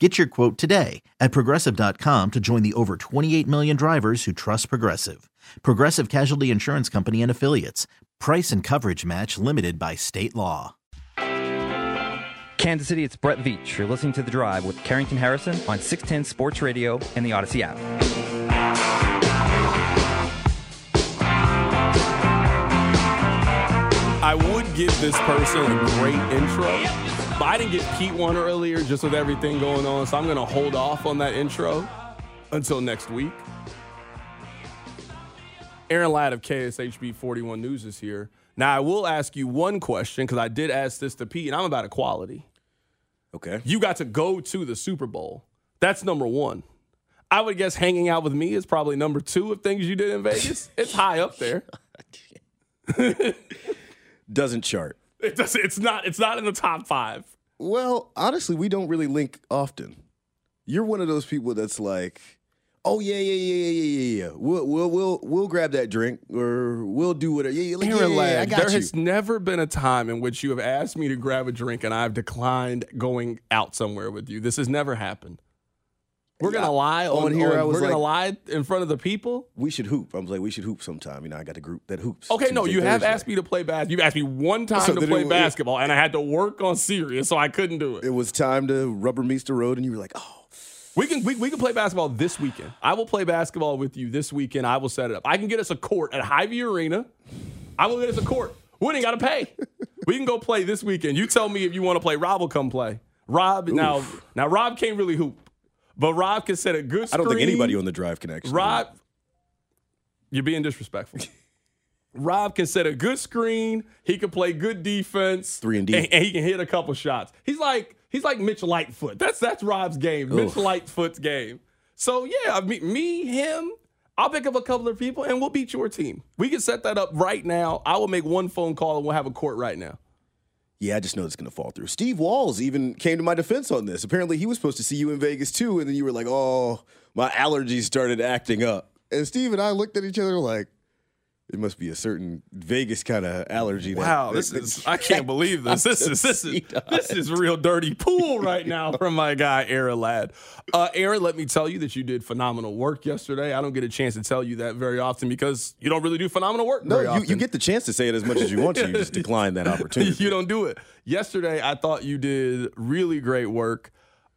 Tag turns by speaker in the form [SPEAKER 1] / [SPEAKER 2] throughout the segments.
[SPEAKER 1] Get your quote today at progressive.com to join the over 28 million drivers who trust Progressive. Progressive Casualty Insurance Company and Affiliates. Price and coverage match limited by state law.
[SPEAKER 2] Kansas City, it's Brett Veach. You're listening to The Drive with Carrington Harrison on 610 Sports Radio and the Odyssey app.
[SPEAKER 3] I would give this person a great intro, but I didn't get Pete one earlier just with everything going on, so I'm going to hold off on that intro until next week. Aaron Ladd of KSHB 41 News is here. Now, I will ask you one question because I did ask this to Pete, and I'm about equality.
[SPEAKER 4] Okay.
[SPEAKER 3] You got to go to the Super Bowl. That's number one. I would guess hanging out with me is probably number two of things you did in Vegas. it's high up there.
[SPEAKER 4] Doesn't chart.
[SPEAKER 3] It does, it's not. It's not in the top five.
[SPEAKER 4] Well, honestly, we don't really link often. You're one of those people that's like, oh yeah, yeah, yeah, yeah, yeah, yeah, yeah. We'll we'll we'll we'll grab that drink or we'll do whatever. Yeah, yeah, like, yeah,
[SPEAKER 3] Aaron
[SPEAKER 4] yeah,
[SPEAKER 3] Ladd,
[SPEAKER 4] I got
[SPEAKER 3] there
[SPEAKER 4] you.
[SPEAKER 3] has never been a time in which you have asked me to grab a drink and I've declined going out somewhere with you. This has never happened. We're gonna lie on,
[SPEAKER 4] on here,
[SPEAKER 3] on-
[SPEAKER 4] I was
[SPEAKER 3] we're gonna lie in front of the people.
[SPEAKER 4] we should hoop. I was like, we should hoop sometime. You know, I got a group that hoops.
[SPEAKER 3] Okay, no,
[SPEAKER 4] Tuesday,
[SPEAKER 3] you have asked me to play basketball. You've asked me one time
[SPEAKER 4] So
[SPEAKER 3] to play
[SPEAKER 4] it-
[SPEAKER 3] basketball, and I had to work on serious, so I couldn't do it.
[SPEAKER 4] It was time to rubber meets the road, and you were like, oh,
[SPEAKER 3] We can we, we can play basketball this weekend. I will play basketball with you this weekend. I will set it up. I can get us a court at Hy-Vee Arena. I will get us a court. We ain't got to pay. we can go play this weekend. You tell me if you want to play. Rob will come play. Rob now now Rob can't really hoop, but Rob can set a good. Screen.
[SPEAKER 4] I don't think anybody on the drive can actually.
[SPEAKER 3] Rob, you're being disrespectful. Rob can set a good screen. He can play good defense.
[SPEAKER 4] Three and D.
[SPEAKER 3] and, and he can hit a couple shots. He's like he's like Mitch Lightfoot. That's that's Rob's game. Mitch Lightfoot's game. So yeah, me, me, him. I'll pick up a couple of people and we'll beat your team. We can set that up right now. I will make one phone call and we'll have a court right now.
[SPEAKER 4] Yeah, I just know it's going to fall through. Steve Walls even came to my defense on this. Apparently, he was supposed to see you in Vegas too, and then you were like, "Oh, my allergies started acting up." And Steve and I looked at each other like, "It must be a certain Vegas kind of allergy." that-
[SPEAKER 3] Wow,
[SPEAKER 4] that-
[SPEAKER 3] this
[SPEAKER 4] that-
[SPEAKER 3] is I can't believe this. This is this is this is real dirty pool right now from my guy Aaron Ladd. Uh, Aaron, let me tell you that you did phenomenal work yesterday. I don't get a chance to tell you that very often because you don't really do phenomenal work.
[SPEAKER 4] No, you, you get the chance to say it as much as you want to. You just decline that opportunity.
[SPEAKER 3] you don't do it. Yesterday, I thought you did really great work.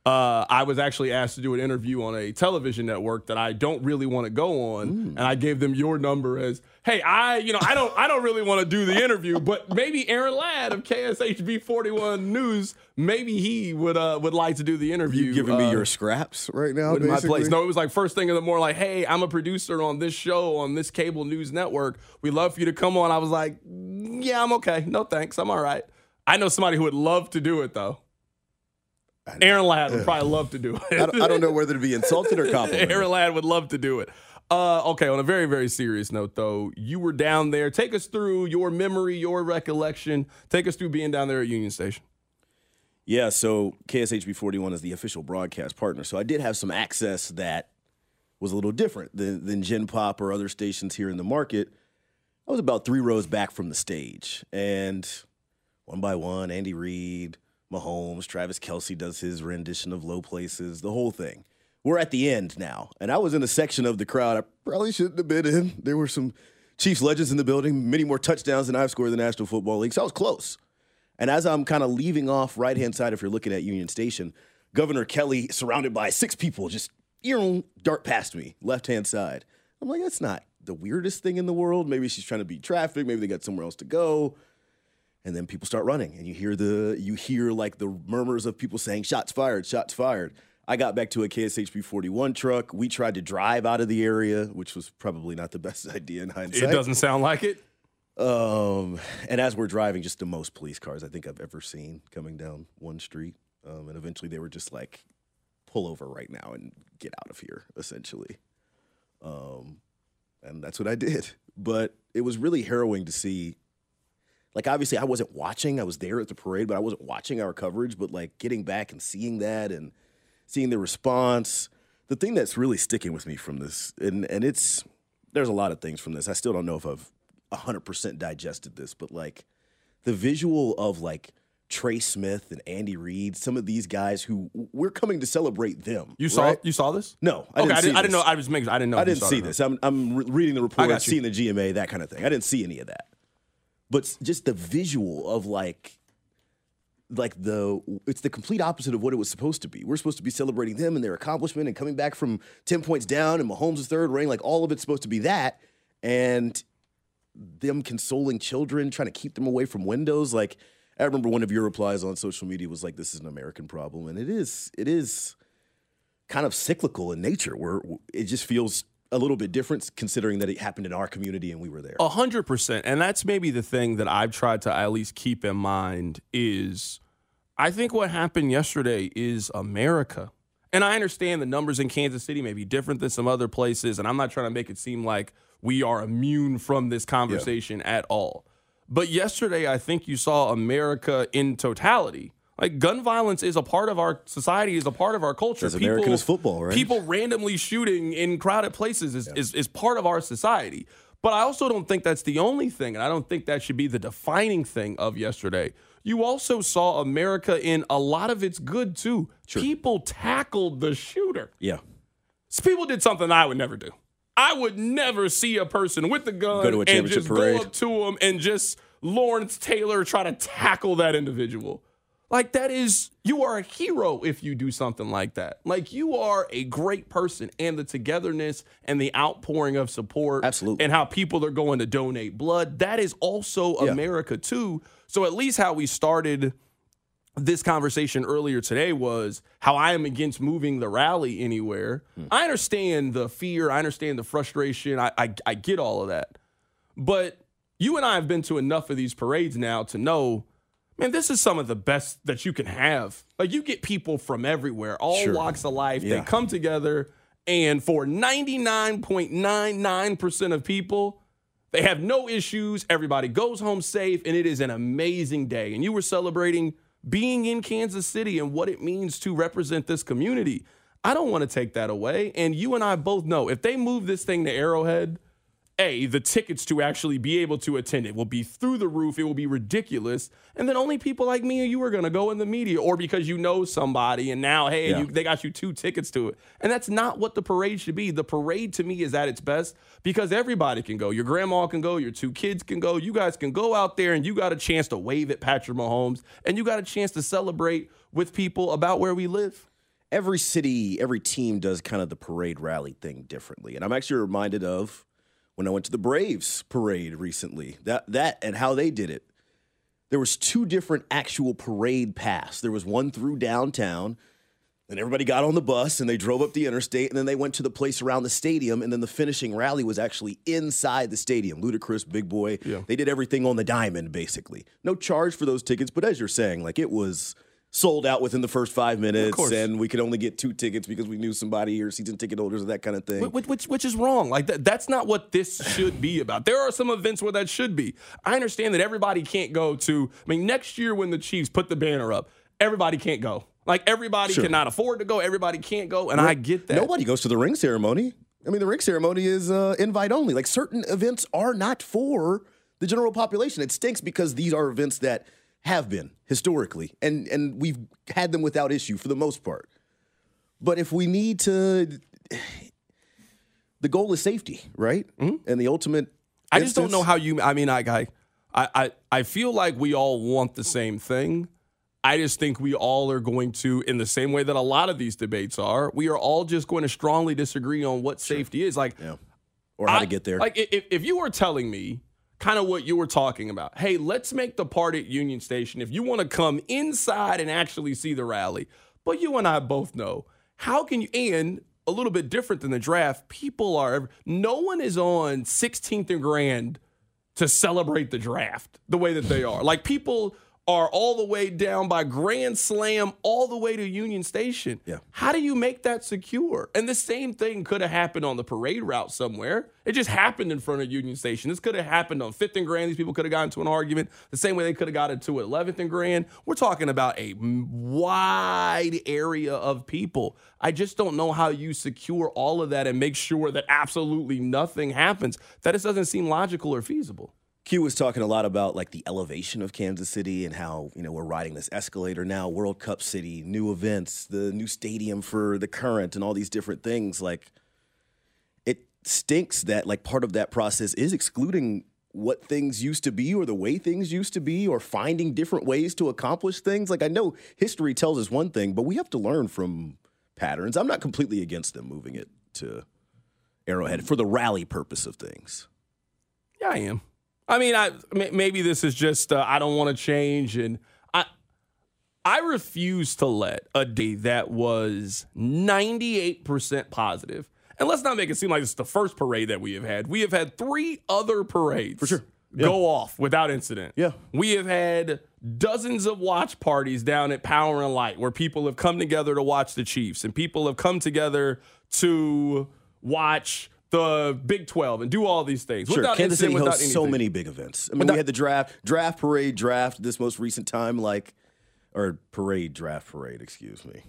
[SPEAKER 3] Uh, I was actually asked to do an interview on a television network that I don't really want to go on, and I gave them your number as, "Hey, I, you know, I don't, I don't really want to do the interview, but maybe Aaron Ladd of KSHB 41 News, maybe he would, uh, would like to do the interview."
[SPEAKER 4] You giving me
[SPEAKER 3] uh,
[SPEAKER 4] your scraps right now?
[SPEAKER 3] in my
[SPEAKER 4] basically?
[SPEAKER 3] place. No, it was like first thing in the morning, like, hey, I'm a producer on this show on this cable news network. We love for you to come on. I was like, yeah, I'm okay. No thanks. I'm all right. I know somebody who would love to do it though. Aaron Ladd would probably love to do it.
[SPEAKER 4] I don't, I don't know whether to be insulted or complimented.
[SPEAKER 3] Aaron Ladd would love to do it. Uh, okay, on a very, very serious note, though, you were down there. Take us through your memory, your recollection. Take us through being down there at Union Station.
[SPEAKER 4] Yeah, so KSHB 41 is the official broadcast partner. So I did have some access that was a little different than, than Gen Pop or other stations here in the market. I was about three rows back from the stage. And one by one, Andy Reid, Mahomes, Travis Kelce does his rendition of Low Places, the whole thing. We're at the end now. And I was in a section of the crowd I probably shouldn't have been in. There were some Chiefs legends in the building, many more touchdowns than I've scored in the National Football League. So I was close. And as I'm kind of leaving off right hand side, if you're looking at Union Station, Governor Kelly surrounded by six people just dart past me left hand side. I'm like, that's not the weirdest thing in the world. Maybe she's trying to beat traffic. Maybe they got somewhere else to go. And then people start running, and you hear the you hear like the murmurs of people saying shots fired, shots fired. I got back to a KSHB 41 truck. We tried to drive out of the area, which was probably not the best idea in hindsight.
[SPEAKER 3] It doesn't sound like it.
[SPEAKER 4] Um, and as we're driving, just the most police cars I think I've ever seen coming down one street. Um, and eventually they were just like, pull over right now and get out of here, essentially. Um, and that's what I did. But it was really harrowing to see. Like, obviously, I wasn't watching. I was there at the parade, but I wasn't watching our coverage. But like getting back and seeing that and seeing the response, the thing that's really sticking with me from this, and and it's there's a lot of things from this. I still don't know if I've 100% digested this, but like the visual of like Trey Smith and Andy Reid, some of these guys who we're coming to celebrate them.
[SPEAKER 3] You saw
[SPEAKER 4] right?
[SPEAKER 3] you saw this?
[SPEAKER 4] No, I
[SPEAKER 3] okay,
[SPEAKER 4] didn't
[SPEAKER 3] I,
[SPEAKER 4] see
[SPEAKER 3] didn't, I didn't know. I was making. I didn't know.
[SPEAKER 4] I didn't see
[SPEAKER 3] it or not.
[SPEAKER 4] this. I'm, I'm re- reading the report, seeing the GMA, that kind of thing. I didn't see any of that. But just the visual of like, like the it's the complete opposite of what it was supposed to be. We're supposed to be celebrating them and their accomplishment and coming back from ten points down and Mahomes third ring. Like all of it's supposed to be that, and them consoling children, trying to keep them away from windows. Like I remember one of your replies on social media was like, "This is an American problem," and it is. It is kind of cyclical in nature, where it just feels a little bit different, considering that it happened in our community and we were there.
[SPEAKER 3] A hundred percent. And that's maybe the thing that I've tried to at least keep in mind is I think what happened yesterday is America. And I understand the numbers in Kansas City may be different than some other places. And I'm not trying to make it seem like we are immune from this conversation at all. But yesterday, I think you saw America in totality. Like gun violence is a part of our society, is a part of our culture.
[SPEAKER 4] As American as football, right?
[SPEAKER 3] People randomly shooting in crowded places is, is, is part of our society. But I also don't think that's the only thing, and I don't think that should be the defining thing of yesterday. You also saw America in a lot of its good too. People tackled the shooter.
[SPEAKER 4] yeah,
[SPEAKER 3] So people did something I would never do. I would never see a person with a gun
[SPEAKER 4] Go to a
[SPEAKER 3] and
[SPEAKER 4] championship
[SPEAKER 3] just
[SPEAKER 4] parade.
[SPEAKER 3] go up to him and just Lawrence Taylor try to tackle that individual. Like that is you are a hero if you do something like that. Like you are a great person and the togetherness and the outpouring of support
[SPEAKER 4] Absolutely.
[SPEAKER 3] and how people are going to donate blood. That is also
[SPEAKER 4] Yeah.
[SPEAKER 3] America too. So at least how we started this conversation earlier today was how I am against moving the rally anywhere. Hmm. I understand the fear, I understand the frustration, I, I I get all of that. But you and I have been to enough of these parades now to know, man, this is some of the best that you can have. Like you get people from everywhere, all
[SPEAKER 4] Sure.
[SPEAKER 3] walks of life. They come together, and for 99.99% of people, they have no issues. Everybody goes home safe, and it is an amazing day. And you were celebrating being in Kansas City and what it means to represent this community. I don't want to take that away. And you and I both know if they move this thing to Arrowhead, A, the tickets to actually be able to attend it will be through the roof. It will be ridiculous. And then only people like me and you are going to go in the media or because you know somebody and now, hey,
[SPEAKER 4] Yeah.
[SPEAKER 3] you, they got you two tickets to it. And that's not what the parade should be. The parade to me is at its best because everybody can go. Your grandma can go, your two kids can go. You guys can go out there and you got a chance to wave at Patrick Mahomes and you got a chance to celebrate with people about where we live.
[SPEAKER 4] every city, every team does kind of the parade rally thing differently. And I'm actually reminded of when I went to the Braves parade recently. That that and how they did it. There was two different actual parade paths. There was one through downtown, and everybody got on the bus and they drove up the interstate, and then they went to the place around the stadium, and then the finishing rally was actually inside the stadium. Ludacris, Big Boy,
[SPEAKER 3] Yeah.
[SPEAKER 4] they did everything on the diamond, basically. No charge for those tickets, but as you're saying, like it was sold out within the first five minutes, and we could only get two tickets because we knew somebody or season ticket holders or that kind of thing.
[SPEAKER 3] Which, which, which is wrong. Like that, that's not what this should be about. There are some events where that should be. I understand that everybody can't go to. I mean, next year when the Chiefs put the banner up, everybody can't go. Like everybody
[SPEAKER 4] Sure.
[SPEAKER 3] cannot afford to go. Everybody can't go, and I get that.
[SPEAKER 4] Nobody goes to the ring ceremony. I mean, the ring ceremony is uh, invite only. Like certain events are not for the general population. It stinks because these are events that have been historically, and and we've had them without issue for the most part. But if we need to, the goal is safety, right? And the ultimate.
[SPEAKER 3] Mm-hmm. I just don't know how you. I mean, I, I, I, I feel like we all want the same thing. I just think we all are going to, in the same way that a lot of these debates are, we are all just going to strongly disagree on what safety is. Like,
[SPEAKER 4] Yeah. Or how
[SPEAKER 3] I-
[SPEAKER 4] to get there.
[SPEAKER 3] Like if, if you were telling me kind of what you were talking about, hey, let's make the part at Union Station if you want to come inside and actually see the rally. But you and I both know how can you and a little bit different than the draft, people are no one is on 16th and Grand to celebrate the draft the way that they are. Like people are all the way down by Grand Slam all the way to Union Station.
[SPEAKER 4] Yeah.
[SPEAKER 3] How do you make that secure? And the same thing could have happened on the parade route somewhere. It just happened in front of Union Station. This could have happened on 5th and Grand. These people could have gotten into an argument the same way they could have got into 11th and Grand. We're talking about a wide area of people. I just don't know how you secure all of that and make sure that absolutely nothing happens. That just doesn't seem logical or feasible.
[SPEAKER 4] Q was talking a lot about like the elevation of Kansas City and how, you know, we're riding this escalator now, World Cup City, new events, the new stadium for the current and all these different things. Like it stinks that like part of that process is excluding what things used to be or the way things used to be or finding different ways to accomplish things. Like I know history tells us one thing, but we have to learn from patterns. I'm not completely against them moving it to Arrowhead for the rally purpose of things.
[SPEAKER 3] Yeah, I am. I mean, I maybe this is just uh, I don't want to change, and I I refuse to let a day that was ninety eight percent positive. And let's not make it seem like it's the first parade that we have had. We have had three other parades for
[SPEAKER 4] sure.
[SPEAKER 3] go off without incident.
[SPEAKER 4] Yeah.
[SPEAKER 3] We have had dozens of watch parties down at Power and Light where people have come together to watch the Chiefs and people have come together to watch the Big 12 and do all these things.
[SPEAKER 4] Sure,
[SPEAKER 3] without
[SPEAKER 4] Kansas City
[SPEAKER 3] without
[SPEAKER 4] hosts so many big events. I mean,
[SPEAKER 3] Without-
[SPEAKER 4] we had the draft, draft parade, draft this most recent time, like or parade, draft parade. Excuse me.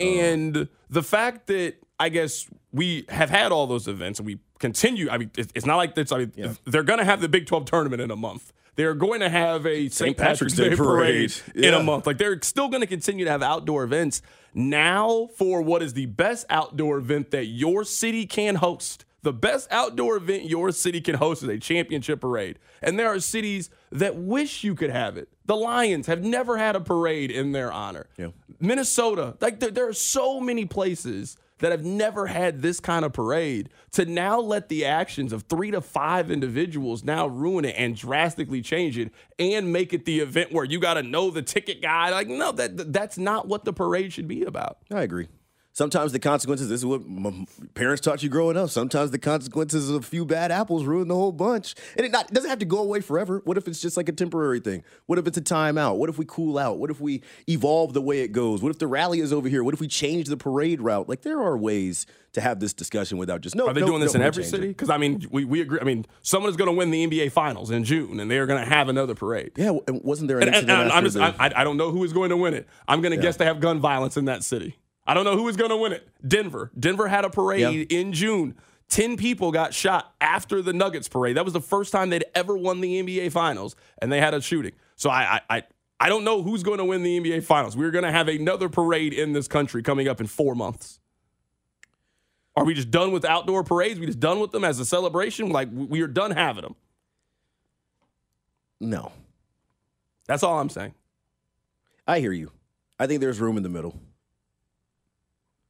[SPEAKER 3] Uh, and the fact that I guess we have had all those events and we continue. I mean, it's, it's not like this. I mean, they're going to have the Big 12 tournament in a month. They're going to have a St. Patrick's, Day, parade, in
[SPEAKER 4] Yeah.
[SPEAKER 3] a month. Like they're still going to continue to have outdoor events. Now, for what is the best outdoor event that your city can host, the best outdoor event your city can host is a championship parade. And there are cities that wish you could have it. The Lions have never had a parade in their honor.
[SPEAKER 4] Yeah.
[SPEAKER 3] Minnesota, like there, there are so many places that have never had this kind of parade to now let the actions of three to five individuals now ruin it and drastically change it and make it the event where you got to know the ticket guy like no that that's not what the parade should be about
[SPEAKER 4] I agree. Sometimes the consequences. This is what parents taught you growing up. Sometimes the consequences of a few bad apples ruin the whole bunch, and it not it doesn't have to go away forever. What if it's just like a temporary thing? What if it's a timeout? What if we cool out? What if we evolve the way it goes? What if the rally is over here? What if we change the parade route? Like there are ways to have this discussion without just no.
[SPEAKER 3] are they
[SPEAKER 4] no,
[SPEAKER 3] doing this
[SPEAKER 4] no,
[SPEAKER 3] in every city because i mean we, we agree i mean someone is going to win the nba finals in june and they are going to have another parade
[SPEAKER 4] Yeah, and wasn't there an
[SPEAKER 3] And, and- and I'm just,
[SPEAKER 4] the-
[SPEAKER 3] I, I don't know who is going to win it. I'm going to guess they have gun violence in that city. I don't know who is going to win it. Denver. Denver had a parade in June. 10 people got shot after the Nuggets parade. That was the first time they'd ever won the NBA Finals, and they had a shooting. So I, I, I, I don't know who's going to win the NBA Finals. We're going to have another parade in this country coming up in four months. Are we just done with outdoor parades? We just done with them as a celebration? Like we are done having them.
[SPEAKER 4] no.
[SPEAKER 3] That's all I'm saying.
[SPEAKER 4] I hear you. I think there's room in the middle.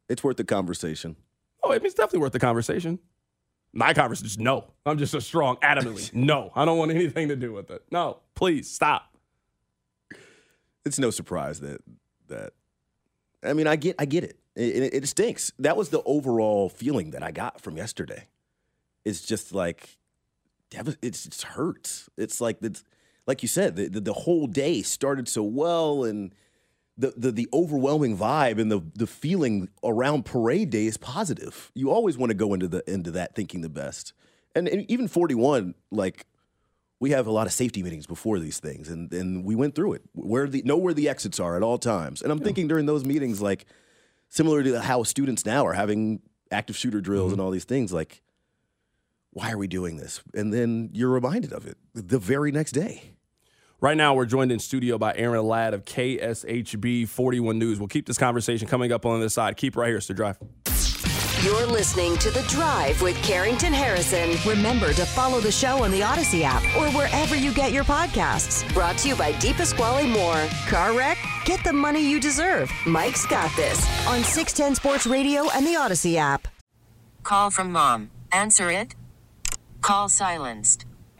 [SPEAKER 4] It's worth the conversation.
[SPEAKER 3] Oh, it's definitely worth the conversation. My conversation is no. I'm just a strong, adamantly no. I don't want anything to do with it. No, please stop.
[SPEAKER 4] It's no surprise that that. I mean, I get, I get it. It, it. stinks. That was the overall feeling that I got from yesterday. It's just like, it's just hurts. It's like it's like you said, the, the the whole day started so well, and the the the overwhelming vibe and the the feeling around parade day is positive. You always want to go into the into that thinking the best, and, and even forty one like we have a lot of safety meetings before these things, and and we went through it. Where the know where the exits are at all times, and I'm thinking during those meetings, like similar to how students now are having active shooter drills mm-hmm. and all these things, like why are we doing this? And then you're reminded of it the very next day.
[SPEAKER 3] Right now, we're joined in studio by Aaron Ladd of KSHB 41 News. We'll keep this conversation coming up on this side. Keep right here, Sir Drive.
[SPEAKER 5] You're listening to The Drive with Carrington Harrison. Remember to follow the show on the Odyssey app or wherever you get your podcasts. Brought to you by DiPasquale Moore. Car wreck? Get the money you deserve. Mike's got this on 610 Sports Radio and the Odyssey app.
[SPEAKER 6] Call from mom. Answer it. Call silenced.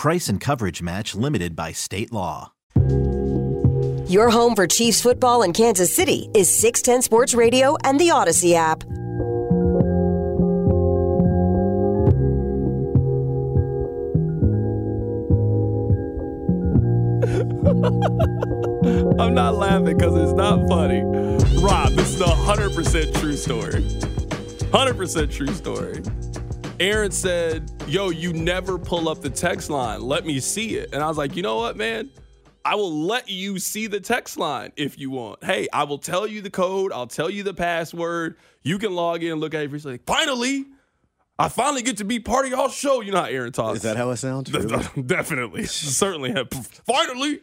[SPEAKER 1] Price and coverage match limited by state law.
[SPEAKER 5] Your home for Chiefs football in Kansas City is 610 Sports Radio and the Odyssey app.
[SPEAKER 3] I'm not laughing because it's not funny. Rob, this is a 100% true story. 100% true story. Aaron said, Yo, you never pull up the text line. Let me see it. And I was like, You know what, man? I will let you see the text line if you want. Hey, I will tell you the code. I'll tell you the password. You can log in and look at it. He's like, Finally, I finally get to be part of y'all show. You know how Aaron talks.
[SPEAKER 4] Is that how it sounds? Really?
[SPEAKER 3] Definitely. Certainly. Finally.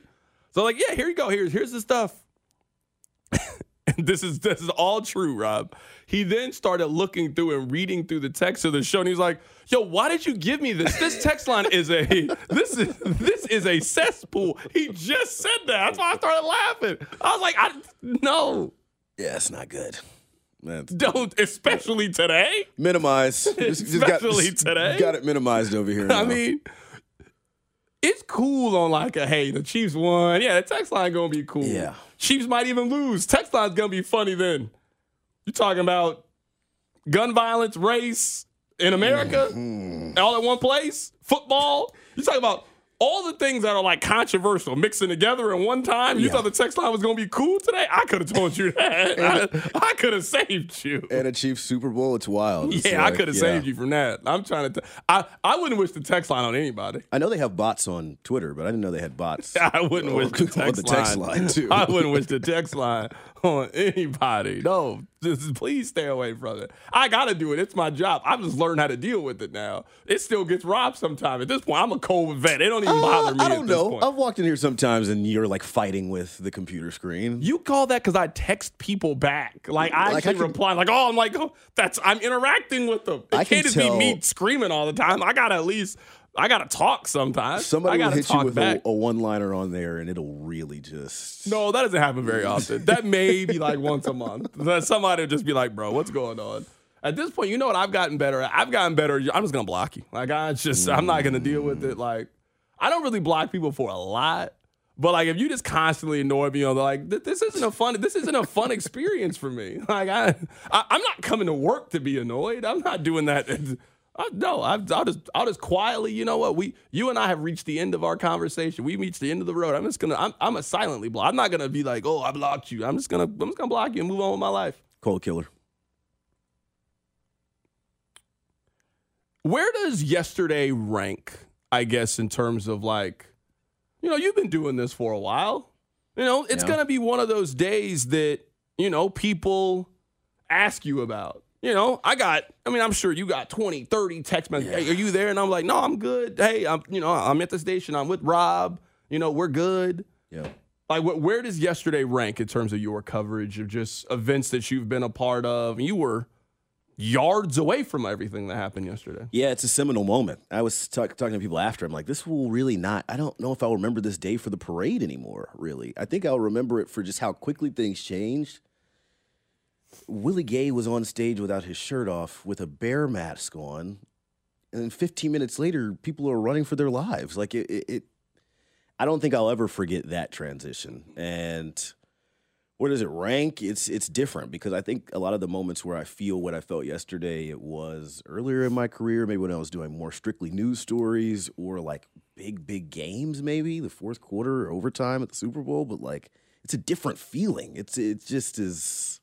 [SPEAKER 3] So like, yeah, here you go. Here's here's the stuff. And this is this is all true, Rob. He then started looking through and reading through the text of the show, and he's like, "Yo, why did you give me this? This text line is a this is this is a cesspool." He just said that. That's why I started laughing. I was like, "I no,
[SPEAKER 4] yeah, it's not good. That's,
[SPEAKER 3] don't, especially today.
[SPEAKER 4] minimize. Just- just got-
[SPEAKER 3] Especially today.
[SPEAKER 4] Got it minimized over here.
[SPEAKER 3] I mean." It's cool on like a hey, the Chiefs won. Yeah, the text line gonna be cool.
[SPEAKER 4] Yeah.
[SPEAKER 3] Chiefs might even lose. Text line's gonna be funny then. You're talking about gun violence, race in America,
[SPEAKER 4] Mm-hmm.
[SPEAKER 3] all at one place, football. You talking about all the things that are like controversial mixing together in one time. You
[SPEAKER 4] Yeah.
[SPEAKER 3] thought the text line was gonna be cool today? I could have told you that. I, I could have saved you.
[SPEAKER 4] and a Chiefs Super Bowl, it's wild. It's
[SPEAKER 3] yeah, I could have
[SPEAKER 4] yeah.
[SPEAKER 3] saved you from that. I'm trying to. T- I I wouldn't wish the text line on anybody.
[SPEAKER 4] I know they have bots on Twitter, but I didn't know they had bots.
[SPEAKER 3] I wouldn't wish the
[SPEAKER 4] on
[SPEAKER 3] text,
[SPEAKER 4] the text
[SPEAKER 3] line.
[SPEAKER 4] line, too.
[SPEAKER 3] I wouldn't wish the text line on anybody. No, just please stay away from it. I gotta do it. It's my job. I've just learned how to deal with it now. It still gets robbed sometimes. At this point, I'm a cold vet. It don't even bother me.
[SPEAKER 4] Uh, I don't know.
[SPEAKER 3] point.
[SPEAKER 4] I've walked in here sometimes and you're like fighting with the computer screen.
[SPEAKER 3] You call that because I text people back. Like I
[SPEAKER 4] Like, I can-
[SPEAKER 3] reply, like, oh, I'm like, oh, that's I'm interacting with them. It
[SPEAKER 4] I can
[SPEAKER 3] can't just be me screaming all the time. I gotta at least I gotta talk sometimes.
[SPEAKER 4] Somebody will hit you with a, a one liner on there and it'll really just.
[SPEAKER 3] No, that doesn't happen very often. That may be like once a month. Somebody will just be like, bro, what's going on? At this point, you know what I've gotten better at? I've gotten better. I'm just gonna block you. Like I just I'm not gonna deal with it. Like I don't really block people for a lot. But like if you just constantly annoy me on like this isn't a fun this isn't a fun experience for me. Like I, I I'm not coming to work to be annoyed. I'm not doing that. I, no, I, I'll just I'll just quietly. You know what? We you and I have reached the end of our conversation. We reached the end of the road. I'm just gonna I'm I'm a silently block. I'm not gonna be like, oh, I blocked you. I'm just gonna I'm just gonna block you and move on with my life.
[SPEAKER 4] Cold killer.
[SPEAKER 3] Where does yesterday rank? I guess in terms of like, you know, you've been doing this for a while. You know, it's
[SPEAKER 4] Yeah.
[SPEAKER 3] gonna be one of those days that you know people ask you about. You know, I got, I mean, I'm sure you got 20, 30 text messages. Hey, are you there? And I'm like, no, I'm good. Hey, I'm, you know, I'm at the station. I'm with Rob. You know, we're good.
[SPEAKER 4] Yeah.
[SPEAKER 3] Like, wh- where does yesterday rank in terms of your coverage of just events that you've been a part of? You were yards away from everything that happened yesterday.
[SPEAKER 4] Yeah, it's a seminal moment. I was talk- talking to people after. I'm like, this will really not. I don't know if I'll remember this day for the parade anymore. Really, I think I'll remember it for just how quickly things changed. Willie Gay was on stage without his shirt off with a bear mask on, and then 15 minutes later, people are running for their lives. Like it, it, it I don't think I'll ever forget that transition. And where does it rank? It's it's different because I think a lot of the moments where I feel what I felt yesterday, it was earlier in my career, maybe when I was doing more strictly news stories or like big big games, maybe the fourth quarter or overtime at the Super Bowl. But like, it's a different feeling. It's it just is.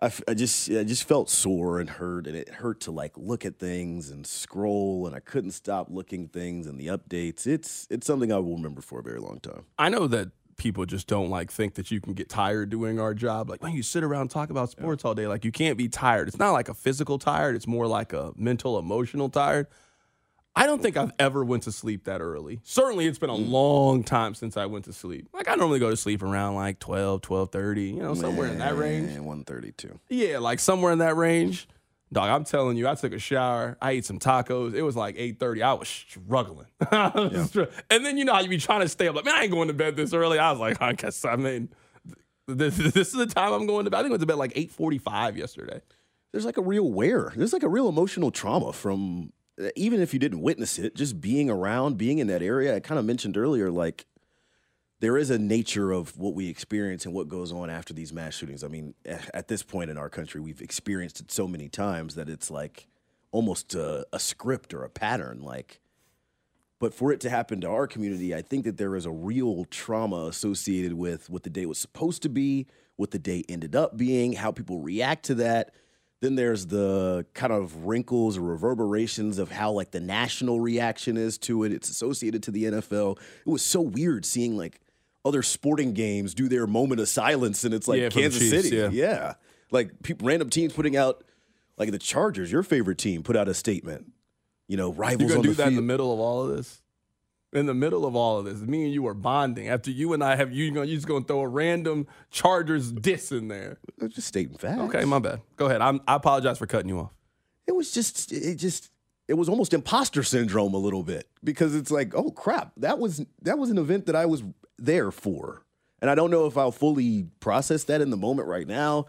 [SPEAKER 4] I, f- I just I just felt sore and hurt, and it hurt to like look at things and scroll, and I couldn't stop looking things and the updates. It's it's something I will remember for a very long time.
[SPEAKER 3] I know that people just don't like think that you can get tired doing our job. Like, when you sit around and talk about sports all day, like you can't be tired. It's not like a physical tired, it's more like a mental, emotional tired. I don't think I've ever went to sleep that early. Certainly it's been a mm. long time since I went to sleep. Like I normally go to sleep around like 12, 12:30, you know, somewhere in that range.
[SPEAKER 4] And 132.
[SPEAKER 3] Yeah, like somewhere in that range. Dog, I'm telling you, I took a shower. I ate some tacos. It was like 8:30. I was struggling. I was str- And then you know how you be trying to stay up. Like, man, I ain't going to bed this early. I was like, I guess I mean, this, this is the time I'm going to bed. I think I went to bed like 8:45 yesterday.
[SPEAKER 4] There's like a real wear. There's like a real emotional trauma from even if you didn't witness it, just being around, being in that area. I kind of mentioned earlier, like there is a nature of what we experience and what goes on after these mass shootings. I mean, at this point in our country, we've experienced it so many times that it's like almost a, a script or a pattern. Like, but for it to happen to our community, I think that there is a real trauma associated with what the day was supposed to be, what the day ended up being, how people react to that. Then there's the kind of wrinkles or reverberations of how like the national reaction is to it. It's associated to the NFL. It was so weird seeing like other sporting games do their moment of silence, and it's like
[SPEAKER 3] Yeah,
[SPEAKER 4] Kansas
[SPEAKER 3] Chiefs,
[SPEAKER 4] City,
[SPEAKER 3] yeah.
[SPEAKER 4] yeah, like people, random teams putting out like the Chargers, your favorite team, put out a statement. You know, rivals
[SPEAKER 3] You're gonna
[SPEAKER 4] on
[SPEAKER 3] do that in the middle of all of this. In the middle of all of this, me and you are bonding. After you and I have you, gonna you just gonna throw a random Chargers diss in there.
[SPEAKER 4] just stating facts.
[SPEAKER 3] Okay, my bad. Go ahead. I'm, I apologize for cutting you off.
[SPEAKER 4] it was just it just it was almost imposter syndrome a little bit because it's like oh crap that was that was an event that I was there for and I don't know if I'll fully process that in the moment right now.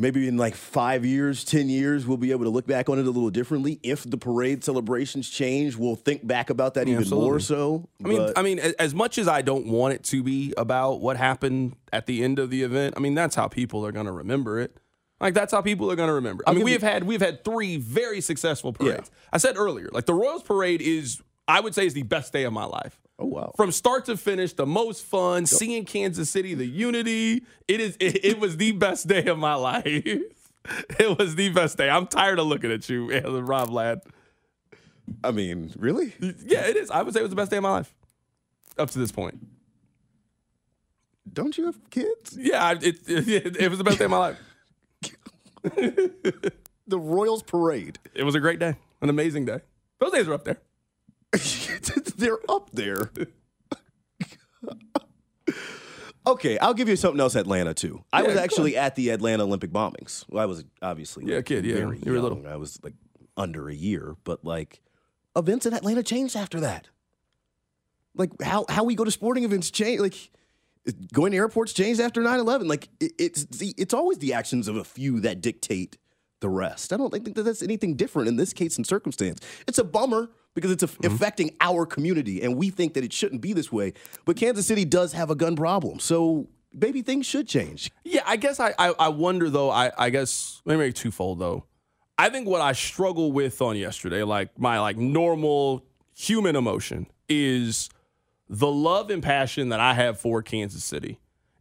[SPEAKER 4] Maybe in like five years, ten years, we'll be able to look back on it a little differently. If the parade celebrations change, we'll think back about that even more so.
[SPEAKER 3] I mean,
[SPEAKER 4] But-
[SPEAKER 3] I mean, as much as I don't want it to be about what happened at the end of the event, I mean, that's how people are going to remember it. Like that's how people are going to remember. I mean, we've had we've had three very successful
[SPEAKER 4] Yeah.
[SPEAKER 3] parades. I said earlier, like the Royals parade is, I would say, is the best day of my life.
[SPEAKER 4] Oh wow,
[SPEAKER 3] From start to finish, the most fun. Seeing Kansas City, the unity. It is. It, it was the best day of my life. It was the best day. I'm tired of looking at you, Rob Lad.
[SPEAKER 4] I mean, really?
[SPEAKER 3] Yeah, it is. I would say it was the best day of my life up to this point.
[SPEAKER 4] Don't you have kids?
[SPEAKER 3] Yeah, it, it, it was the best day of my life.
[SPEAKER 4] The Royals parade.
[SPEAKER 3] It was a great day, an amazing day. Those days are up there.
[SPEAKER 4] They're up there. okay, I'll give you something else. Atlanta too. I
[SPEAKER 3] Yeah,
[SPEAKER 4] was actually at the Atlanta Olympic bombings. Well, I was obviously
[SPEAKER 3] Yeah,
[SPEAKER 4] like,
[SPEAKER 3] kid, yeah.
[SPEAKER 4] very
[SPEAKER 3] You were little.
[SPEAKER 4] I was like under a year, but like events in Atlanta changed after that. Like how how we go to sporting events change. Like going to airports changed after 9-11. Like it, it's the, it's always the actions of a few that dictate the rest. I don't think that that's anything different in this case and circumstance. It's a bummer because it's a,
[SPEAKER 3] Mm-hmm.
[SPEAKER 4] affecting our community, and we think that it shouldn't be this way. But Kansas City does have a gun problem, so maybe things should change.
[SPEAKER 3] Yeah, I guess I I, I wonder though. I I guess maybe twofold though. I think what I struggle with on yesterday, like my like normal human emotion, is the love and passion that I have for Kansas City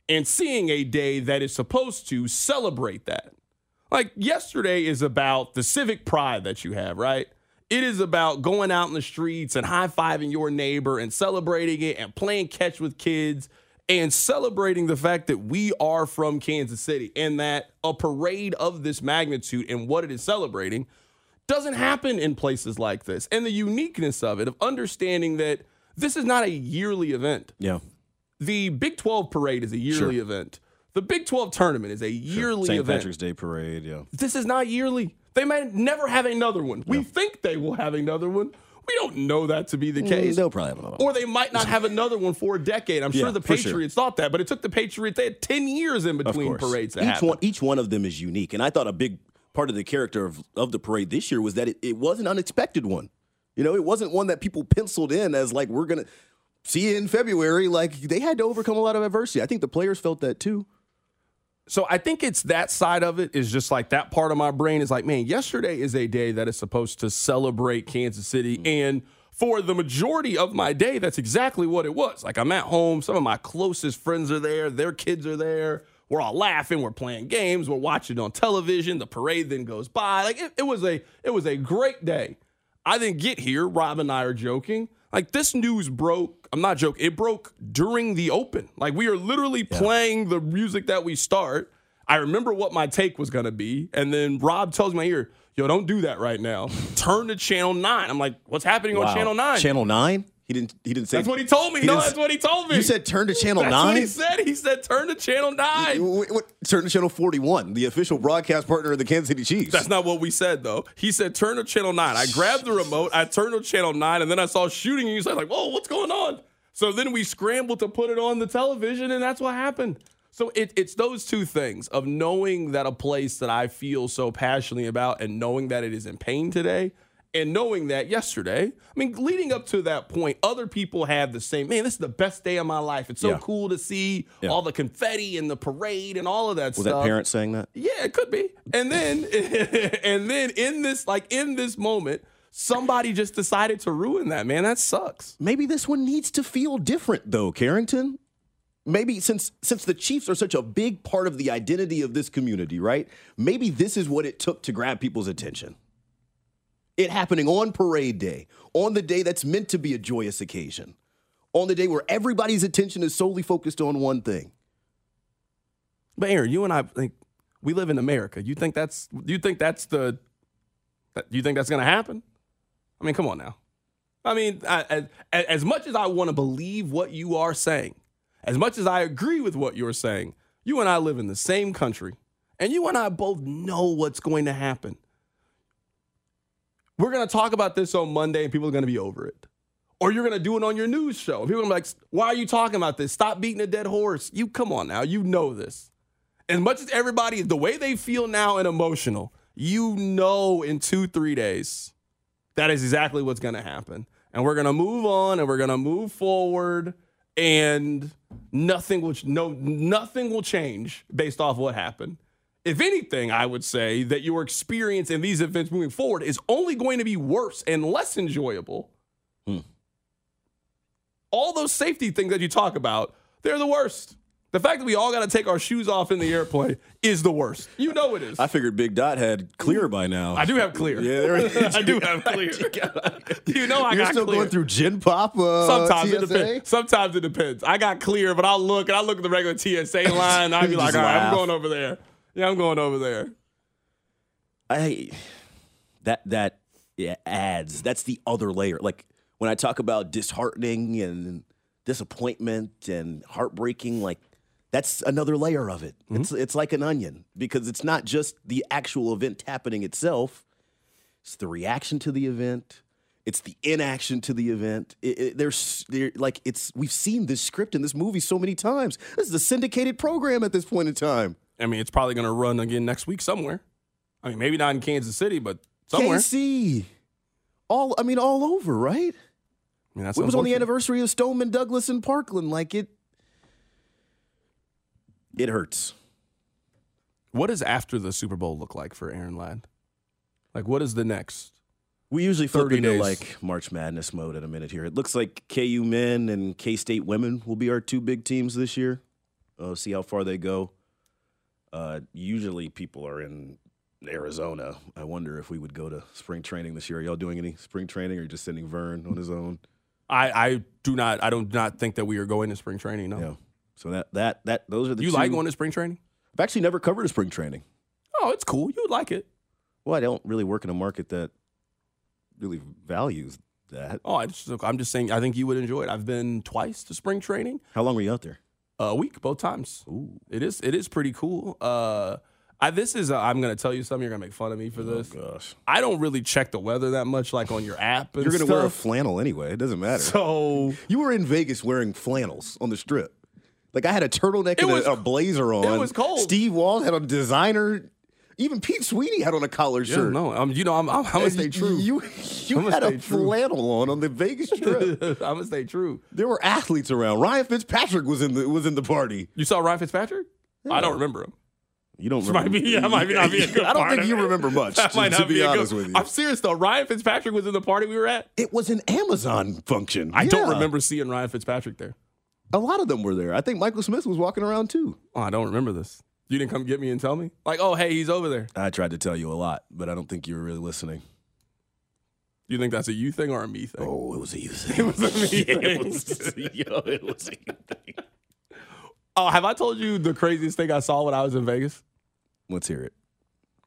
[SPEAKER 3] and seeing a day that is supposed to celebrate that. Like yesterday is about the civic pride that you have, right? It is about going out in the streets and high fiving your neighbor and celebrating it and playing catch with kids and celebrating the fact that we are from Kansas City and that a parade of this magnitude and what it is celebrating doesn't happen in places like this. And the uniqueness of it, of understanding that this is not a yearly event.
[SPEAKER 4] Yeah.
[SPEAKER 3] The Big 12 parade is a yearly
[SPEAKER 4] Sure.
[SPEAKER 3] event. The Big 12 tournament is a yearly
[SPEAKER 4] St.
[SPEAKER 3] event.
[SPEAKER 4] Patrick's Day parade. Yeah.
[SPEAKER 3] This is not yearly. They might never have another one. We think they will have another one. We don't know that to be the case.
[SPEAKER 4] Mm, They'll probably have another one.
[SPEAKER 3] Or they might not have another one for a decade. I'm sure the
[SPEAKER 4] for sure.
[SPEAKER 3] Patriots thought that, but it took the Patriots. They had 10 years in between parades to
[SPEAKER 4] each one, each one of them is unique, and I thought a big part of the character of, of the parade this year was that it, it was an unexpected one. You know, it wasn't one that people penciled in as like we're gonna see you in February. Like they had to overcome a lot of adversity. I think the players felt that too.
[SPEAKER 3] So I think it's that side of it is just like that part of my brain is like, man, yesterday is a day that is supposed to celebrate Kansas City. Mm-hmm. And for the majority of my day, that's exactly what it was. Like I'm at home, some of my closest friends are there, their kids are there. We're all laughing, we're playing games, we're watching on television. The parade then goes by. Like it, it was a it was a great day. I didn't get here. Rob and I are joking. Like this news broke. I'm not joking. It broke during the open. Like we are literally playing the music that we start. I remember what my take was gonna be, and then Rob tells me here, "Yo, don't do that right now. Turn to channel nine. I'm like, "What's happening on channel nine?
[SPEAKER 4] Channel nine. He didn't. He didn't say.
[SPEAKER 3] That's what he told me.
[SPEAKER 4] he
[SPEAKER 3] no, that's what he told me.
[SPEAKER 4] You said turn to channel
[SPEAKER 3] that's
[SPEAKER 4] nine.
[SPEAKER 3] what he said. He said turn to channel nine.
[SPEAKER 4] What- what- turn to channel forty-one, the official broadcast partner of the Kansas City Chiefs.
[SPEAKER 3] That's not what we said though. He said turn to channel nine. I grabbed the remote, I turned to channel nine, and then I saw shooting, and you said like, "Whoa, what's going on?" So then we scrambled to put it on the television, and that's what happened. So it, it's those two things of knowing that a place that I feel so passionately about, and knowing that it is in pain today, and knowing that yesterday, I mean, leading up to that point, other people had the same. Man, this is the best day of my life. It's so
[SPEAKER 4] Yeah.
[SPEAKER 3] cool to see
[SPEAKER 4] Yeah.
[SPEAKER 3] all the confetti and the parade and all of that
[SPEAKER 4] was
[SPEAKER 3] stuff.
[SPEAKER 4] that parent saying that?
[SPEAKER 3] Yeah, it could be. And then and then in this like in this moment, somebody just decided to ruin that, man. That sucks.
[SPEAKER 4] Maybe this one needs to feel different though, Carrington. Maybe since since the Chiefs are such a big part of the identity of this community, right? Maybe this is what it took to grab people's attention. It happening on parade day, on the day that's meant to be a joyous occasion, on the day where everybody's attention is solely focused on one thing.
[SPEAKER 3] But Aaron, you and I think we live in America. You think that's you think that's the you think that's gonna happen? I mean, come on now. I mean, I, as much as I want to believe what you are saying, as much as I agree with what you're saying, you and I live in the same country, and you and I both know what's going to happen. We're going to talk about this on Monday, and people are going to be over it. Or you're going to do it on your news show. People are like, why are you talking about this? Stop beating a dead horse. You come on now. You know this. As much as everybody, the way they feel now and emotional, you know in two, three days, that is exactly what's going to happen. And we're going to move on and we're going to move forward and nothing will no nothing will change based off what happened. If anything, I would say that your experience in these events moving forward is only going to be worse and less enjoyable. All those safety things that you talk about, they're the worst. The fact that we all got to take our shoes off in the airplane is the worst. You know it is.
[SPEAKER 4] I figured Big Dot had clear by now.
[SPEAKER 3] I do have clear.
[SPEAKER 4] Yeah, there it is.
[SPEAKER 3] I do have clear. you know I
[SPEAKER 4] You're
[SPEAKER 3] got
[SPEAKER 4] still
[SPEAKER 3] clear.
[SPEAKER 4] going through Gen Pop. Uh,
[SPEAKER 3] Sometimes it depends. Sometimes it depends. I got clear, but I'll look and I look at the regular TSA line. I'd be like,
[SPEAKER 4] just
[SPEAKER 3] all right, I'm going over there. Yeah, I'm going over there.
[SPEAKER 4] I that that yeah, adds. That's the other layer. Like when I talk about disheartening and disappointment and heartbreaking, like that's another layer of it. Mm-hmm. It's it's like an onion because it's not just the actual event happening itself. It's the reaction to the event. It's the inaction to the event. It, it- there's there, like it's we've seen this script in this movie so many times. This is a syndicated program at this point in time.
[SPEAKER 3] I mean, it's probably going to run again next week somewhere. I mean, maybe not in Kansas City, but somewhere.
[SPEAKER 4] KC. All I mean, all over, right?
[SPEAKER 3] I mean, that's
[SPEAKER 4] it was on the anniversary of Stoneman Douglas and Parkland. Like it, it hurts.
[SPEAKER 3] What does after the Super Bowl look like for Aaron Ladd? Like, what is the next?
[SPEAKER 4] We usually flip
[SPEAKER 3] 30
[SPEAKER 4] into
[SPEAKER 3] days.
[SPEAKER 4] like March Madness mode in a minute here. It looks like KU men and K State women will be our two big teams this year. Uh, see how far they go. Uh, usually people are in Arizona. I wonder if we would go to spring training this year. Are y'all doing any spring training or just sending Vern on his own?
[SPEAKER 3] I, I do not. I do not think that we are going to spring training. No.
[SPEAKER 4] Yeah. So that that that those are the
[SPEAKER 3] you
[SPEAKER 4] two.
[SPEAKER 3] like going to spring training?
[SPEAKER 4] I've actually never covered a spring training.
[SPEAKER 3] Oh, it's cool. You would like it.
[SPEAKER 4] Well, I don't really work in a market that really values that.
[SPEAKER 3] Oh, I just, I'm just saying. I think you would enjoy it. I've been twice to spring training.
[SPEAKER 4] How long were you out there?
[SPEAKER 3] A week, both times.
[SPEAKER 4] Ooh.
[SPEAKER 3] It is. It is pretty cool. Uh, I, this is. i I'm to tell you something. You're to make fun of me for this.
[SPEAKER 4] Oh, gosh.
[SPEAKER 3] I don't really check the weather that much, like on your app.
[SPEAKER 4] You're going to wear a flannel anyway. It doesn't matter.
[SPEAKER 3] So
[SPEAKER 4] You were in Vegas wearing flannels on the strip. Like I had a turtleneck and
[SPEAKER 3] was-
[SPEAKER 4] a, a blazer on.
[SPEAKER 3] It was cold.
[SPEAKER 4] Steve Walls had a designer. Even Pete Sweeney had on a collared
[SPEAKER 3] yeah,
[SPEAKER 4] shirt.
[SPEAKER 3] no, um, you know, I'm, I'm, I'm gonna stay true.
[SPEAKER 4] You, you had a
[SPEAKER 3] true.
[SPEAKER 4] flannel on on the Vegas trip.
[SPEAKER 3] I'm gonna stay true.
[SPEAKER 4] there were athletes around. Ryan Fitzpatrick was in the was in the party.
[SPEAKER 3] You saw Ryan Fitzpatrick? I don't remember him.
[SPEAKER 4] You don't
[SPEAKER 3] Might
[SPEAKER 4] remember?
[SPEAKER 3] be, yeah, might be not be a good
[SPEAKER 4] I don't think you remember much. To,
[SPEAKER 3] might
[SPEAKER 4] to
[SPEAKER 3] not
[SPEAKER 4] be
[SPEAKER 3] be a
[SPEAKER 4] honest
[SPEAKER 3] good.
[SPEAKER 4] with you,
[SPEAKER 3] I'm serious though. Ryan Fitzpatrick was in the party we were at.
[SPEAKER 4] it was an Amazon function.
[SPEAKER 3] I don't remember seeing Ryan Fitzpatrick there.
[SPEAKER 4] A lot of them were there. I think Michael Smith was walking around too.
[SPEAKER 3] Oh, I don't remember this. You didn't come get me and tell me? Like, oh, hey, he's over there.
[SPEAKER 4] I tried to tell you a lot, but I don't think you were really listening.
[SPEAKER 3] You think that's a you thing or a me thing?
[SPEAKER 4] Oh, it was a you thing.
[SPEAKER 3] It was a me
[SPEAKER 4] Yeah, it
[SPEAKER 3] thing.
[SPEAKER 4] was, yo, it was a you thing.
[SPEAKER 3] Oh, have I told you the craziest thing I saw when I was in Vegas?
[SPEAKER 4] Let's hear it.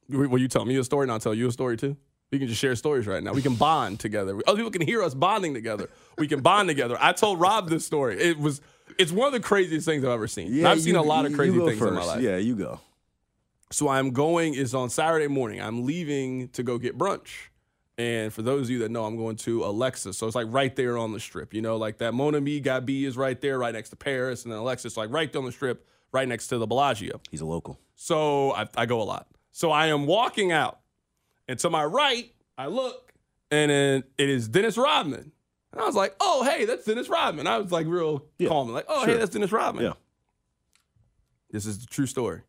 [SPEAKER 3] Will you tell me a story and I'll tell you a story too? We can just share stories right now. We can bond together. Other people can hear us bonding together. We can bond together. I told Rob this story. It was it's one of the craziest things I've ever seen. And I've seen
[SPEAKER 4] you-
[SPEAKER 3] a lot of crazy things in my life.
[SPEAKER 4] Yeah, you go.
[SPEAKER 3] So I'm going is on Saturday morning. I'm leaving to go get brunch. And for those of you that know, I'm going to Alexis. So it's like right there on the strip. You know, like that Mon Ami Gabi is right there, right next to Paris. And then Alexis, like right on the strip, right next to the Bellagio.
[SPEAKER 4] He's a local.
[SPEAKER 3] So I, I go a lot. So I am walking out. And to my right, I look, and then it is Dennis Rodman. And I was like, oh, hey, that's Dennis Rodman. I was like real
[SPEAKER 4] Yeah,
[SPEAKER 3] calm. Like, oh, hey, that's Dennis Rodman.
[SPEAKER 4] Yeah.
[SPEAKER 3] This is the true story.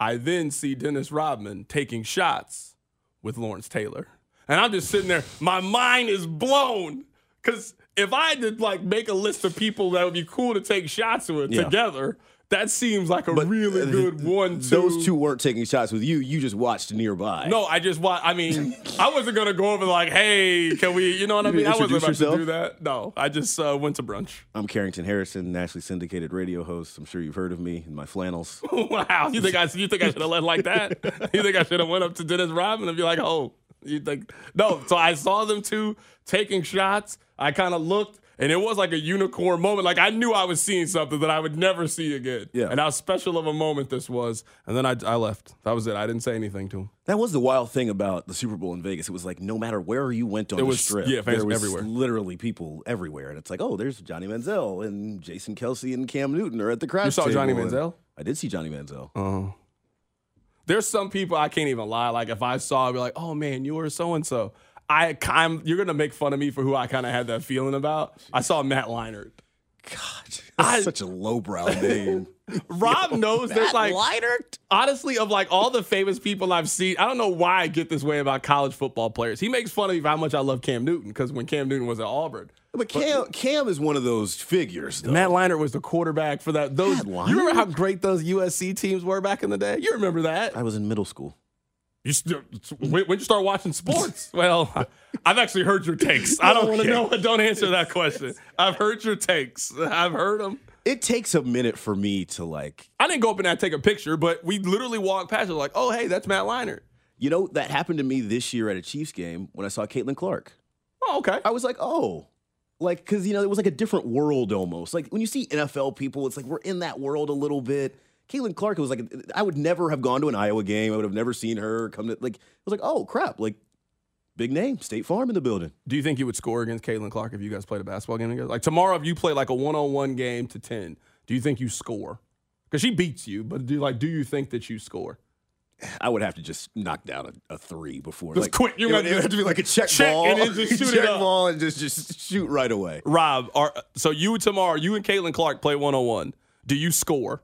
[SPEAKER 3] I then see Dennis Rodman taking shots with Lawrence Taylor. And I'm just sitting there, my mind is blown. Cause if I had to like make a list of people that would be cool to take shots with
[SPEAKER 4] Yeah.
[SPEAKER 3] together, that seems like a really
[SPEAKER 4] uh,
[SPEAKER 3] good one. Two.
[SPEAKER 4] Those two weren't taking shots with you. You just watched nearby.
[SPEAKER 3] No, I just watched. I mean, I wasn't gonna go over like, hey, can we? You know what I mean? I wasn't about
[SPEAKER 4] yourself?
[SPEAKER 3] to do that. No, I just uh, went to brunch.
[SPEAKER 4] I'm Carrington Harrison, nationally syndicated radio host. I'm sure you've heard of me in my flannels.
[SPEAKER 3] wow, you think I? You think I should have led like that? you think I should have went up to Dennis Rodman and be like, oh, you think? No. So I saw them two taking shots. I kind of looked. And it was like a unicorn moment. Like I knew I was seeing something that I would never see again.
[SPEAKER 4] Yeah.
[SPEAKER 3] And how special of a moment this was. And then I, I left. That was it. I didn't say anything to him.
[SPEAKER 4] That was the wild thing about the Super Bowl in Vegas. It was like no matter where you went on
[SPEAKER 3] It
[SPEAKER 4] the strip,
[SPEAKER 3] yeah,
[SPEAKER 4] there was
[SPEAKER 3] everywhere.
[SPEAKER 4] literally people everywhere. And it's like, oh, there's Johnny Manziel and Jason Kelce and Cam Newton are at the crash
[SPEAKER 3] You saw
[SPEAKER 4] table.
[SPEAKER 3] Johnny Manziel?
[SPEAKER 4] I did see Johnny Manziel.
[SPEAKER 3] Oh. There's some people I can't even lie. Like if I saw, I'd be like, "Oh man, you were so and so." I kind, you're gonna make fun of me for who I kind of had that feeling about. I saw Matt Leinart.
[SPEAKER 4] God, that's
[SPEAKER 3] I-
[SPEAKER 4] such a lowbrow name.
[SPEAKER 3] Rob knows there's like
[SPEAKER 4] Leinart?
[SPEAKER 3] honestly of like all the famous people I've seen. I don't know why I get this way about college football players. He makes fun of me for how much I love Cam Newton because when Cam Newton was at Auburn,
[SPEAKER 4] But Cam, Cam is one of those figures. Though.
[SPEAKER 3] Matt Leinart was the quarterback for that. Those
[SPEAKER 4] Matt
[SPEAKER 3] you remember how great those USC teams were back in the day? You remember that?
[SPEAKER 4] I was in middle school.
[SPEAKER 3] You st- when when you start watching sports? Well, I've actually heard your takes. I don't want to know. Don't answer that question. I've heard your takes. I've heard them.
[SPEAKER 4] It takes a minute for me to like.
[SPEAKER 3] I didn't go up in there and take a picture, but we literally walked past it like, oh, hey, that's Matt Leinart.
[SPEAKER 4] You know that happened to me this year at a Chiefs game when I saw Caitlin Clark.
[SPEAKER 3] Oh, okay.
[SPEAKER 4] I was like, oh, like because you know it was like a different world almost. Like when you see NFL people, it's like we're in that world a little bit. Caitlin Clark, it was like I would never have gone to an Iowa game. I would have never seen her come to like. I was like, oh crap, like big name, State Farm in the building.
[SPEAKER 3] Do you think you would score against Caitlin Clark if you guys played a basketball game together? Like tomorrow, if you play like a one-on-one game to ten, do you think you score? Because she beats you, but do like do you think that you score?
[SPEAKER 4] I would have to just knock down a, a three before.
[SPEAKER 3] Just
[SPEAKER 4] like,
[SPEAKER 3] quit. You
[SPEAKER 4] it, would,
[SPEAKER 3] gotta
[SPEAKER 4] it would have to be like a check,
[SPEAKER 3] check
[SPEAKER 4] ball
[SPEAKER 3] and then just shoot it up.
[SPEAKER 4] ball and just just shoot right away.
[SPEAKER 3] Rob, are so you tomorrow, you and Caitlin Clark play one-on-one. Do you score?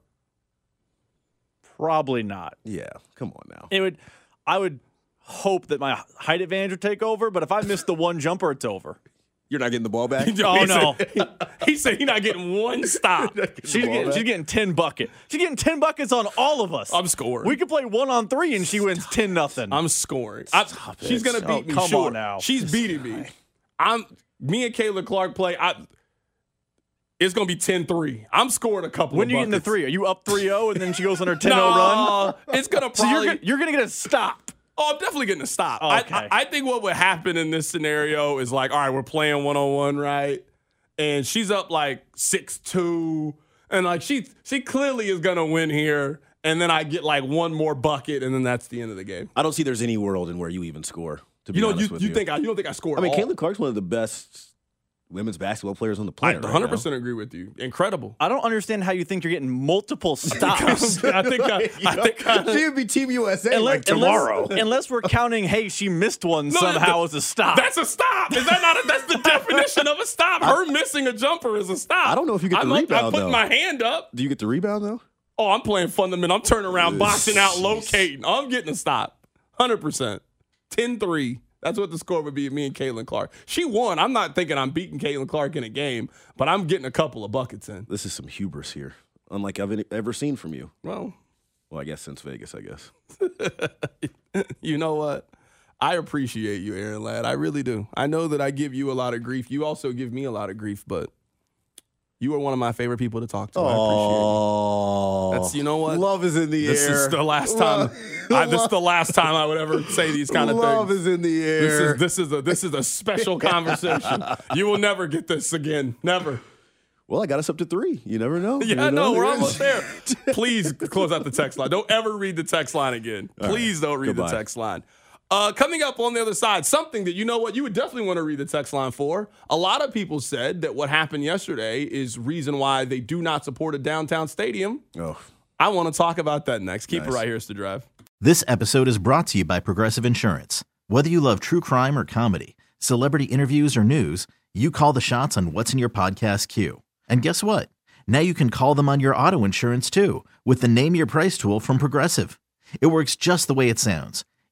[SPEAKER 7] Probably not.
[SPEAKER 4] Yeah, come on now.
[SPEAKER 7] It would. I would hope that my height advantage would take over, but if I miss the one jumper, it's over.
[SPEAKER 4] You're not getting the ball back.
[SPEAKER 7] Oh
[SPEAKER 3] He
[SPEAKER 7] no,
[SPEAKER 3] said- he said he's not getting one stop.
[SPEAKER 7] she's getting she's getting ten bucket. She's getting ten buckets on all of us.
[SPEAKER 3] I'm scoring.
[SPEAKER 7] We could play one on three and she wins ten nothing.
[SPEAKER 3] I'm scoring. I, she's gonna oh, beat
[SPEAKER 7] Oh,
[SPEAKER 3] me.
[SPEAKER 7] come
[SPEAKER 3] sure.
[SPEAKER 7] on now.
[SPEAKER 3] She's beating me. I'm me and Caitlin Clark play. I it's gonna be 10-3. I'm scoring a couple.
[SPEAKER 7] when
[SPEAKER 3] of
[SPEAKER 7] you get in the three, are you up 3-0 and then she goes on her 10-0
[SPEAKER 3] No,
[SPEAKER 7] run?
[SPEAKER 3] It's gonna
[SPEAKER 7] So
[SPEAKER 3] probably.
[SPEAKER 7] you're gonna, you're gonna get a stop.
[SPEAKER 3] Oh, I'm definitely getting a stop. I-
[SPEAKER 7] Okay.
[SPEAKER 3] I, I think what would happen in this scenario is like, all right, we're playing one on one, right? And she's up like six two, and like she she clearly is gonna win here. And then I get like one more bucket, and then that's the end of the game.
[SPEAKER 4] I don't see there's any world in where you even score. To be
[SPEAKER 3] You know,
[SPEAKER 4] honest
[SPEAKER 3] you,
[SPEAKER 4] with
[SPEAKER 3] you
[SPEAKER 4] you
[SPEAKER 3] think I you don't think I scored?
[SPEAKER 4] I mean,
[SPEAKER 3] all?
[SPEAKER 4] Caitlin Clark's one of the best women's basketball players on the
[SPEAKER 3] I
[SPEAKER 4] planet. right
[SPEAKER 3] 100
[SPEAKER 4] now.
[SPEAKER 3] percent agree with you. Incredible.
[SPEAKER 7] I don't understand how you think you're getting multiple stops.
[SPEAKER 3] I think I, I think I,
[SPEAKER 4] She would be Team USA
[SPEAKER 7] Unless-
[SPEAKER 4] like tomorrow.
[SPEAKER 7] Unless, unless we're counting, hey, she missed one
[SPEAKER 3] No,
[SPEAKER 7] somehow
[SPEAKER 3] that-
[SPEAKER 7] as a stop.
[SPEAKER 3] That's a stop. Is that not? A, that's the definition of a stop. Her missing a jumper is a stop.
[SPEAKER 4] I don't know if you get the
[SPEAKER 3] I'm
[SPEAKER 4] rebound,
[SPEAKER 3] I put
[SPEAKER 4] though.
[SPEAKER 3] my hand up.
[SPEAKER 4] Do you get the rebound though?
[SPEAKER 3] Oh, I'm playing fundamental. I'm turning around, boxing out, locating. I'm getting a stop. 100%. 10 3. That's what the score would be, me and Caitlin Clark. She won. I'm not thinking I'm beating Caitlin Clark in a game, but I'm getting a couple of buckets in.
[SPEAKER 4] This is some hubris here, unlike I've any- ever seen from you.
[SPEAKER 3] Well,
[SPEAKER 4] Well, I guess since Vegas, I guess.
[SPEAKER 3] you know what? I appreciate you, Aaron Ladd. I really do. I know that I give you a lot of grief. You also give me a lot of grief, but you are one of my favorite people to talk to. I appreciate you.
[SPEAKER 4] Oh,
[SPEAKER 3] That's you know what?
[SPEAKER 4] Love is in the
[SPEAKER 3] This
[SPEAKER 4] air.
[SPEAKER 3] is the last time. I, this is the last time I would ever say these kind of
[SPEAKER 4] Love
[SPEAKER 3] things.
[SPEAKER 4] Love is in the
[SPEAKER 3] This
[SPEAKER 4] air.
[SPEAKER 3] is this is a this is a special conversation. You will never get this again. Never.
[SPEAKER 4] well, I got us up to three. You never know.
[SPEAKER 3] Yeah,
[SPEAKER 4] You
[SPEAKER 3] no,
[SPEAKER 4] know?
[SPEAKER 3] we're almost there. Please close out the text line. Don't ever read the text line again. Please don't read
[SPEAKER 4] Goodbye.
[SPEAKER 3] the text line. Uh, coming up on the other side, something that you know what you would definitely want to read the text line for. A lot of people said that what happened yesterday is reason why they do not support a downtown stadium.
[SPEAKER 4] Oh,
[SPEAKER 3] I want to talk about that next. Keep it right here, it's the drive.
[SPEAKER 1] This episode is brought to you by Progressive Insurance. Whether you love true crime or comedy, celebrity interviews or news, you call the shots on what's in your podcast queue. And guess what? Now you can call them on your auto insurance too with the Name Your Price tool from Progressive. It works just the way it sounds.